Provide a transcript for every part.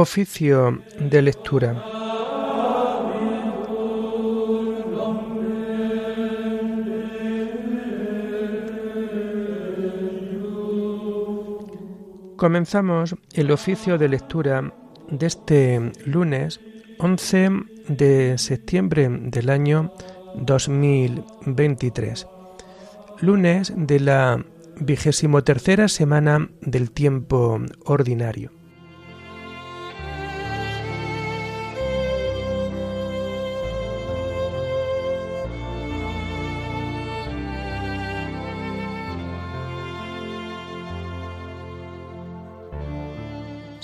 Oficio de lectura. Comenzamos el oficio de lectura de este lunes 11 de septiembre del año 2023, lunes de la vigésimo tercera semana del tiempo ordinario.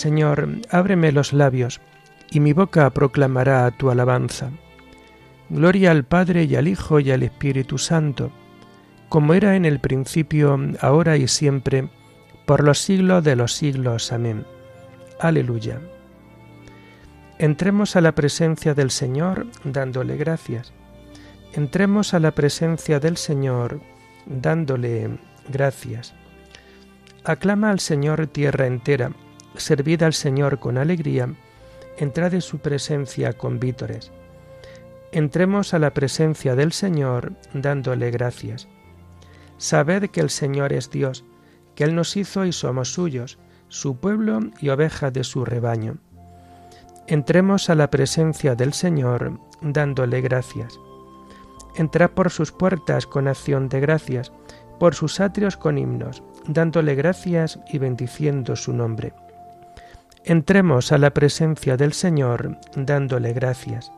Señor, ábreme los labios, y mi boca proclamará tu alabanza. Gloria al Padre y al Hijo y al Espíritu Santo, como era en el principio, ahora y siempre, por los siglos de los siglos. Amén. Aleluya. Entremos a la presencia del Señor dándole gracias. Entremos a la presencia del Señor dándole gracias. Aclama al Señor tierra entera servid al Señor con alegría, entrad en su presencia con vítores. Entremos a la presencia del Señor dándole gracias. Sabed que el Señor es Dios, que Él nos hizo y somos suyos, su pueblo y oveja de su rebaño. Entremos a la presencia del Señor dándole gracias. Entrad por sus puertas con acción de gracias, por sus atrios con himnos, dándole gracias y bendiciendo su nombre. Entremos a la presencia del Señor dándole gracias.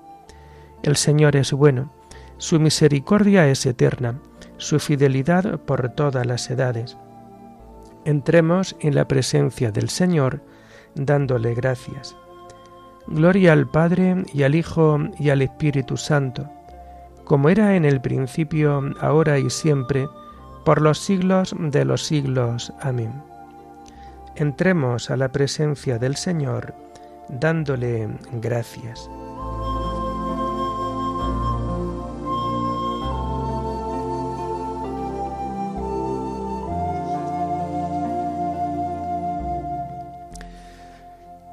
El Señor es bueno, su misericordia es eterna, su fidelidad por todas las edades. Entremos en la presencia del Señor dándole gracias. Gloria al Padre y al Hijo y al Espíritu Santo, como era en el principio, ahora y siempre, por los siglos de los siglos. Amén entremos a la presencia del Señor dándole gracias.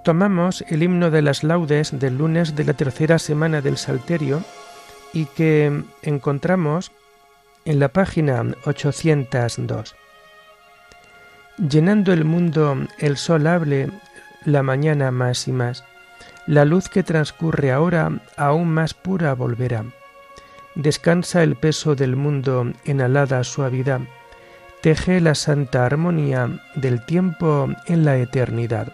Tomamos el himno de las laudes del lunes de la tercera semana del Salterio y que encontramos en la página 802 llenando el mundo el sol hable la mañana más y más. La luz que transcurre ahora aún más pura volverá. Descansa el peso del mundo en alada suavidad. Teje la santa armonía del tiempo en la eternidad.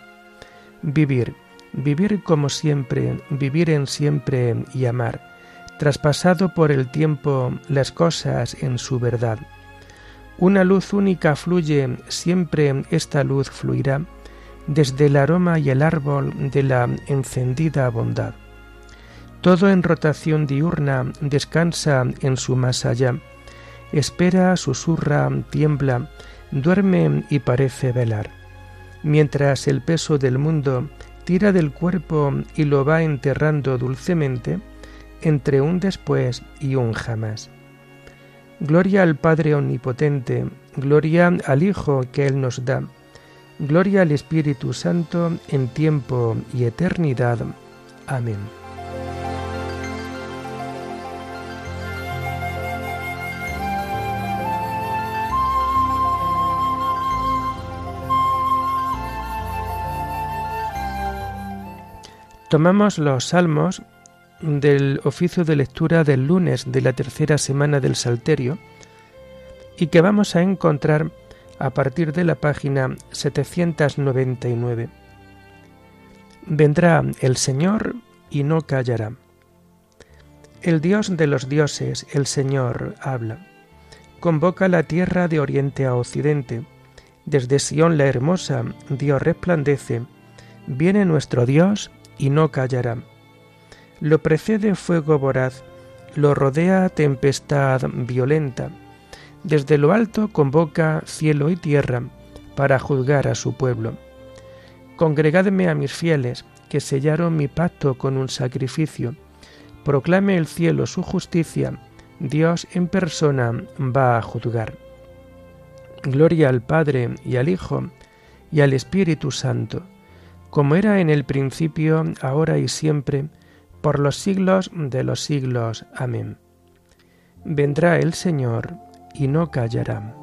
Vivir, vivir como siempre, vivir en siempre y amar, traspasado por el tiempo las cosas en su verdad una luz única fluye, siempre esta luz fluirá, desde el aroma y el árbol de la encendida bondad. Todo en rotación diurna descansa en su más allá, espera, susurra, tiembla, duerme y parece velar, mientras el peso del mundo tira del cuerpo y lo va enterrando dulcemente entre un después y un jamás. Gloria al Padre Omnipotente, gloria al Hijo que Él nos da, gloria al Espíritu Santo en tiempo y eternidad. Amén. Tomamos los salmos del oficio de lectura del lunes de la tercera semana del Salterio y que vamos a encontrar a partir de la página 799. Vendrá el Señor y no callará. El Dios de los dioses, el Señor, habla. Convoca la tierra de oriente a occidente. Desde Sión la hermosa, Dios resplandece. Viene nuestro Dios y no callará lo precede fuego voraz, lo rodea tempestad violenta. Desde lo alto convoca cielo y tierra para juzgar a su pueblo. Congregadme a mis fieles, que sellaron mi pacto con un sacrificio. Proclame el cielo su justicia, Dios en persona va a juzgar. Gloria al Padre y al Hijo y al Espíritu Santo como era en el principio, ahora y siempre, por los siglos de los siglos. Amén. Vendrá el Señor y no callará.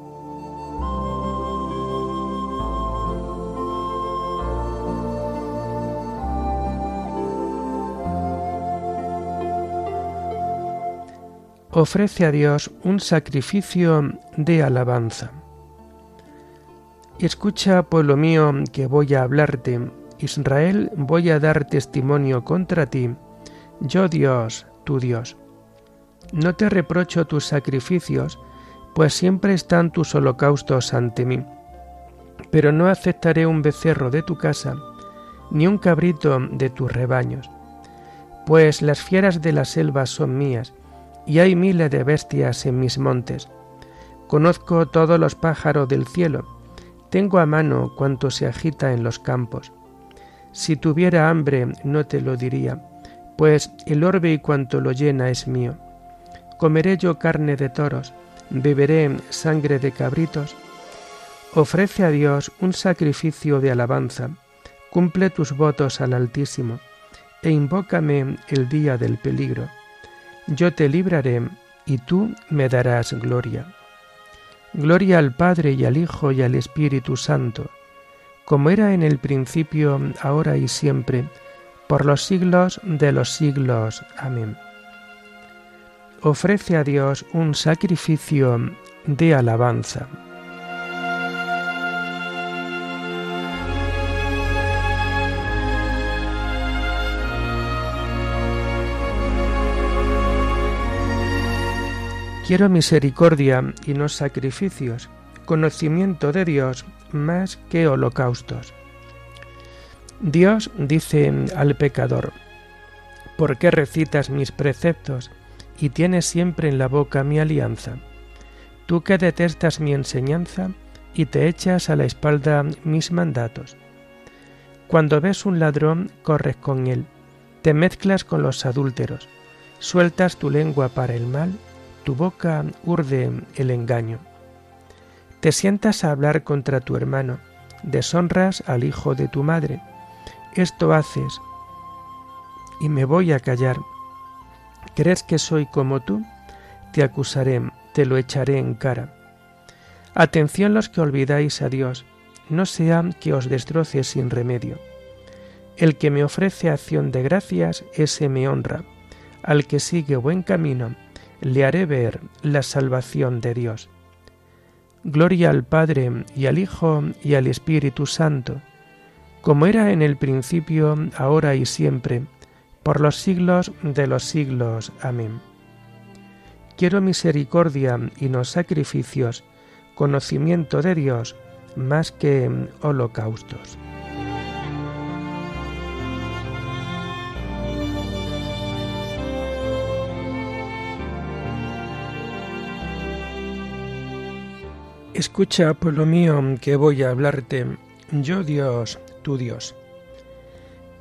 Ofrece a Dios un sacrificio de alabanza. Escucha, pueblo mío, que voy a hablarte Israel, voy a dar testimonio contra ti, yo Dios, tu Dios. No te reprocho tus sacrificios, pues siempre están tus holocaustos ante mí. Pero no aceptaré un becerro de tu casa, ni un cabrito de tus rebaños. Pues las fieras de la selva son mías, y hay miles de bestias en mis montes. Conozco todos los pájaros del cielo, tengo a mano cuanto se agita en los campos. Si tuviera hambre no te lo diría, pues el orbe y cuanto lo llena es mío. Comeré yo carne de toros, beberé sangre de cabritos. Ofrece a Dios un sacrificio de alabanza, cumple tus votos al Altísimo, e invócame el día del peligro. Yo te libraré y tú me darás gloria. Gloria al Padre y al Hijo y al Espíritu Santo como era en el principio, ahora y siempre, por los siglos de los siglos. Amén. Ofrece a Dios un sacrificio de alabanza. Quiero misericordia y no sacrificios, conocimiento de Dios más que holocaustos. Dios dice al pecador, ¿por qué recitas mis preceptos y tienes siempre en la boca mi alianza? Tú que detestas mi enseñanza y te echas a la espalda mis mandatos. Cuando ves un ladrón, corres con él, te mezclas con los adúlteros, sueltas tu lengua para el mal, tu boca urde el engaño. Te sientas a hablar contra tu hermano, deshonras al hijo de tu madre. Esto haces y me voy a callar. ¿Crees que soy como tú? Te acusaré, te lo echaré en cara. Atención los que olvidáis a Dios, no sea que os destroce sin remedio. El que me ofrece acción de gracias, ese me honra. Al que sigue buen camino, le haré ver la salvación de Dios. Gloria al Padre y al Hijo y al Espíritu Santo, como era en el principio, ahora y siempre, por los siglos de los siglos. Amén. Quiero misericordia y no sacrificios, conocimiento de Dios más que holocaustos. Escucha, pueblo mío, que voy a hablarte, yo Dios,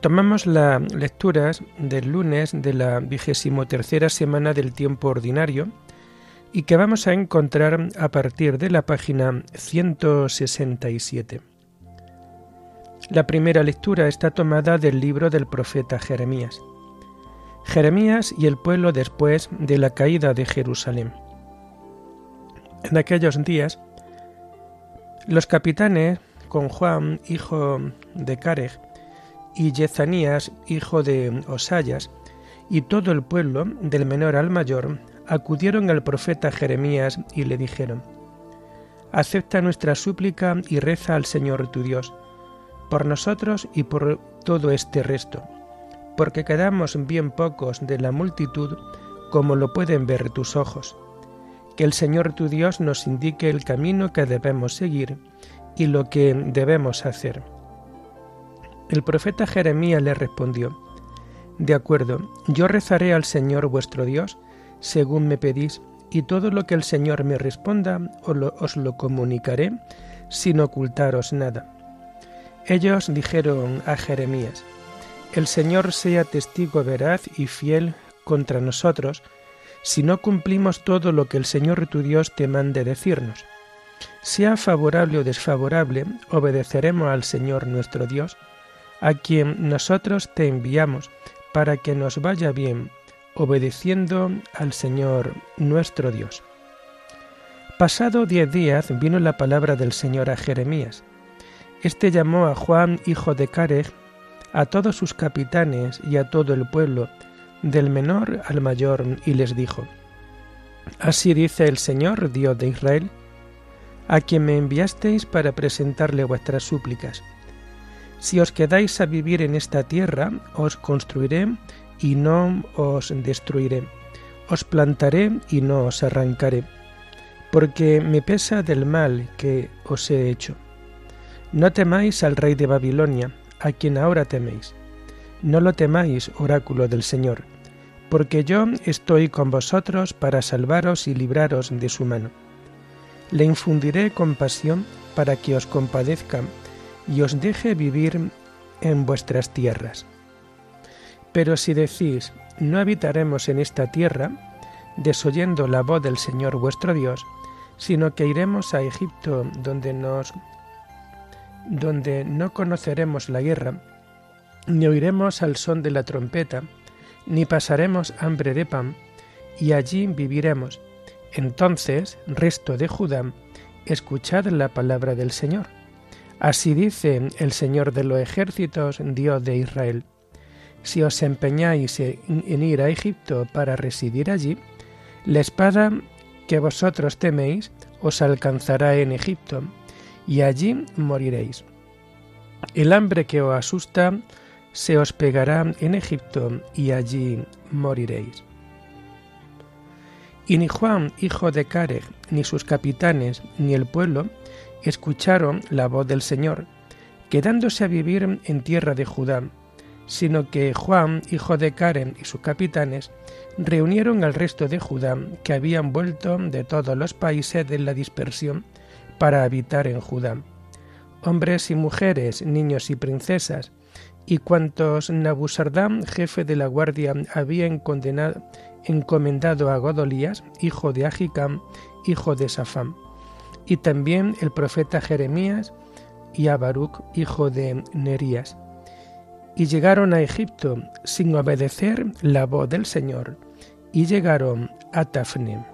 Tomamos las lecturas del lunes de la vigésimo semana del tiempo ordinario y que vamos a encontrar a partir de la página 167. La primera lectura está tomada del libro del profeta Jeremías. Jeremías y el pueblo después de la caída de Jerusalén. En aquellos días, los capitanes, con Juan, hijo de Careg, y Yezanías, hijo de Osayas, y todo el pueblo, del menor al mayor, acudieron al profeta Jeremías y le dijeron, Acepta nuestra súplica y reza al Señor tu Dios, por nosotros y por todo este resto, porque quedamos bien pocos de la multitud, como lo pueden ver tus ojos. Que el Señor tu Dios nos indique el camino que debemos seguir y lo que debemos hacer. El profeta Jeremías le respondió, De acuerdo, yo rezaré al Señor vuestro Dios, según me pedís, y todo lo que el Señor me responda os lo, comunicaré, sin ocultaros nada. Ellos dijeron a Jeremías, El Señor sea testigo veraz y fiel contra nosotros, si no cumplimos todo lo que el Señor tu Dios te mande decirnos. Sea favorable o desfavorable, obedeceremos al Señor nuestro Dios, a quien nosotros te enviamos para que nos vaya bien, obedeciendo al Señor nuestro Dios. Pasado diez días vino la palabra del Señor a Jeremías. Este llamó a Juan, hijo de Careg, a todos sus capitanes y a todo el pueblo, del menor al mayor, y les dijo, Así dice el Señor, Dios de Israel, a quien me enviasteis para presentarle vuestras súplicas. Si os quedáis a vivir en esta tierra, os construiré y no os destruiré, os plantaré y no os arrancaré porque me pesa del mal que os he hecho. No temáis al rey de Babilonia, a quien ahora teméis. No lo temáis, oráculo del Señor, porque yo estoy con vosotros para salvaros y libraros de su mano. Le infundiré compasión para que os compadezca y os deje vivir en vuestras tierras. Pero si decís, no habitaremos en esta tierra, desoyendo la voz del Señor vuestro Dios, sino que iremos a Egipto donde nos donde no conoceremos la guerra, ni oiremos al son de la trompeta, ni pasaremos hambre de pan, y allí viviremos. Entonces, resto de Judá, escuchad la palabra del Señor. Así dice el Señor de los ejércitos, Dios de Israel. Si os empeñáis en ir a Egipto para residir allí, la espada que vosotros teméis os alcanzará en Egipto, y allí moriréis. El hambre que os asusta se os pegará en Egipto, y allí moriréis. Y ni Juan, hijo de Careg, ni sus capitanes, ni el pueblo, escucharon la voz del Señor, quedándose a vivir en tierra de Judá, sino que Juan, hijo de Karen, y sus capitanes reunieron al resto de Judá que habían vuelto de todos los países de la dispersión para habitar en Judá, hombres y mujeres, niños y princesas, y cuantos Nabusardán, jefe de la guardia, había encomendado a Godolías, hijo de Agicam, hijo de Safán, y también el profeta Jeremías y a Baruch, hijo de Nerías, y llegaron a Egipto sin obedecer la voz del Señor, y llegaron a Tafne.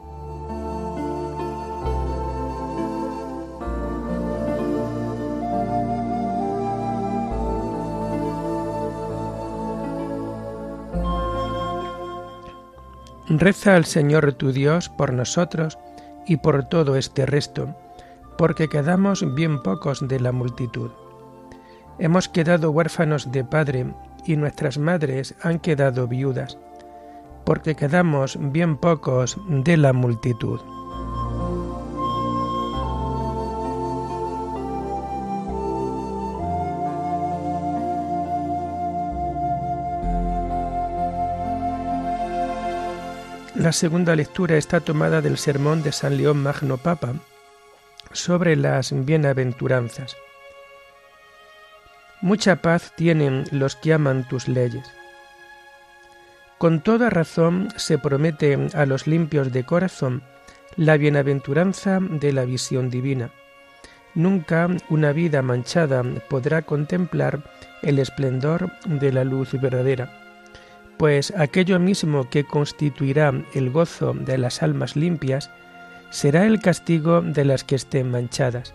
Reza al Señor tu Dios por nosotros y por todo este resto, porque quedamos bien pocos de la multitud. Hemos quedado huérfanos de padre y nuestras madres han quedado viudas, porque quedamos bien pocos de la multitud. La segunda lectura está tomada del sermón de San León Magno Papa sobre las bienaventuranzas. Mucha paz tienen los que aman tus leyes. Con toda razón se promete a los limpios de corazón la bienaventuranza de la visión divina. Nunca una vida manchada podrá contemplar el esplendor de la luz verdadera, pues aquello mismo que constituirá el gozo de las almas limpias será el castigo de las que estén manchadas.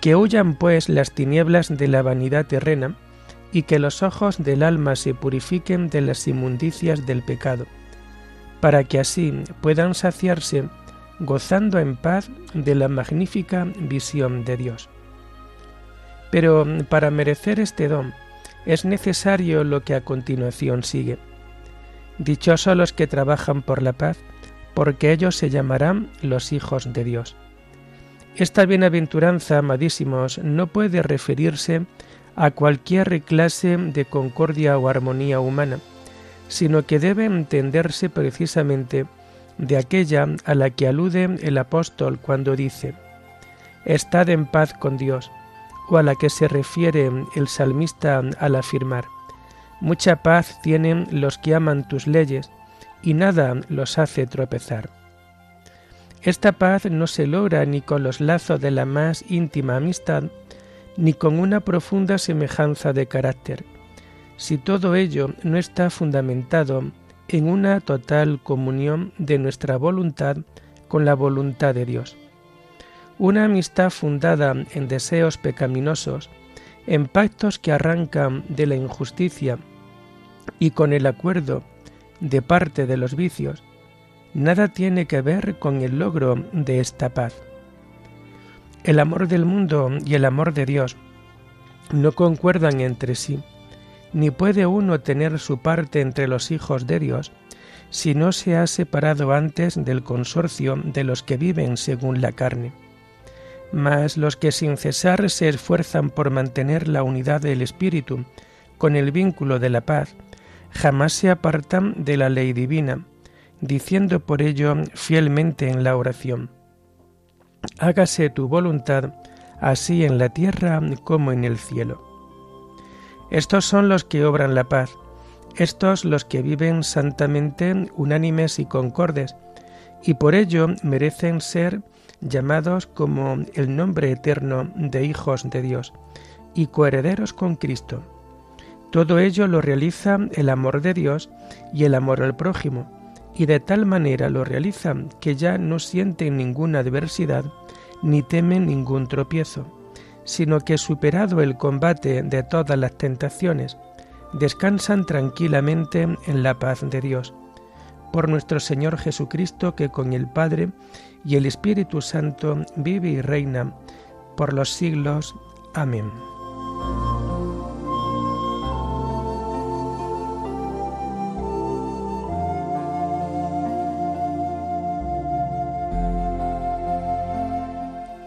Que huyan pues las tinieblas de la vanidad terrena, y que los ojos del alma se purifiquen de las inmundicias del pecado, para que así puedan saciarse gozando en paz de la magnífica visión de Dios. Pero para merecer este don es necesario lo que a continuación sigue. Dichosos los que trabajan por la paz, porque ellos se llamarán los hijos de Dios. Esta bienaventuranza, amadísimos, no puede referirse a cualquier clase de concordia o armonía humana, sino que debe entenderse precisamente de aquella a la que alude el apóstol cuando dice, Estad en paz con Dios, a la que se refiere el salmista al afirmar, Mucha paz tienen los que aman tus leyes, y nada los hace tropezar. Esta paz no se logra ni con los lazos de la más íntima amistad, ni con una profunda semejanza de carácter, si todo ello no está fundamentado en una total comunión de nuestra voluntad con la voluntad de Dios. Una amistad fundada en deseos pecaminosos, en pactos que arrancan de la injusticia y con el acuerdo de parte de los vicios, nada tiene que ver con el logro de esta paz. El amor del mundo y el amor de Dios no concuerdan entre sí, ni puede uno tener su parte entre los hijos de Dios si no se ha separado antes del consorcio de los que viven según la carne. Mas los que sin cesar se esfuerzan por mantener la unidad del Espíritu con el vínculo de la paz, jamás se apartan de la ley divina, diciendo por ello fielmente en la oración, Hágase tu voluntad, así en la tierra como en el cielo. Estos son los que obran la paz, estos los que viven santamente unánimes y concordes, y por ello merecen ser llamados como el nombre eterno de hijos de Dios y coherederos con Cristo. Todo ello lo realiza el amor de Dios y el amor al prójimo, y de tal manera lo realiza que ya no sienten ninguna adversidad ni temen ningún tropiezo sino que superado el combate de todas las tentaciones, descansan tranquilamente en la paz de Dios. Por nuestro Señor Jesucristo, que con el Padre y el Espíritu Santo vive y reina por los siglos. Amén.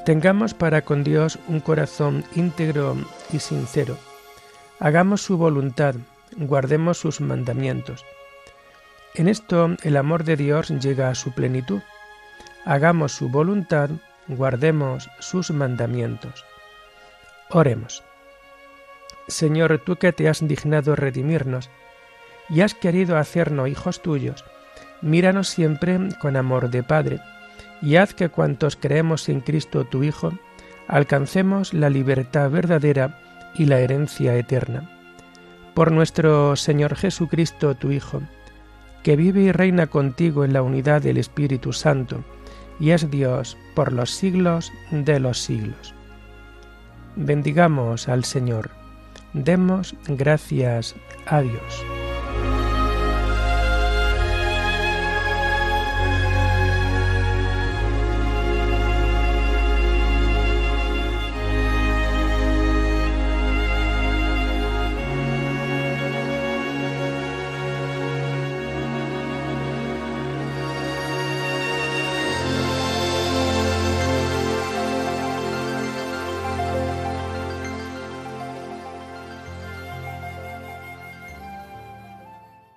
Tengamos para con Dios un corazón íntegro y sincero. Hagamos su voluntad, guardemos sus mandamientos. En esto el amor de Dios llega a su plenitud. Hagamos su voluntad, guardemos sus mandamientos. Oremos. Señor, tú que te has dignado redimirnos y has querido hacernos hijos tuyos, míranos siempre con amor de Padre y haz que cuantos creemos en Cristo tu Hijo, alcancemos la libertad verdadera y la herencia eterna. Por nuestro Señor Jesucristo tu Hijo, que vive y reina contigo en la unidad del Espíritu Santo, y es Dios por los siglos de los siglos. Bendigamos al Señor, demos gracias a Dios.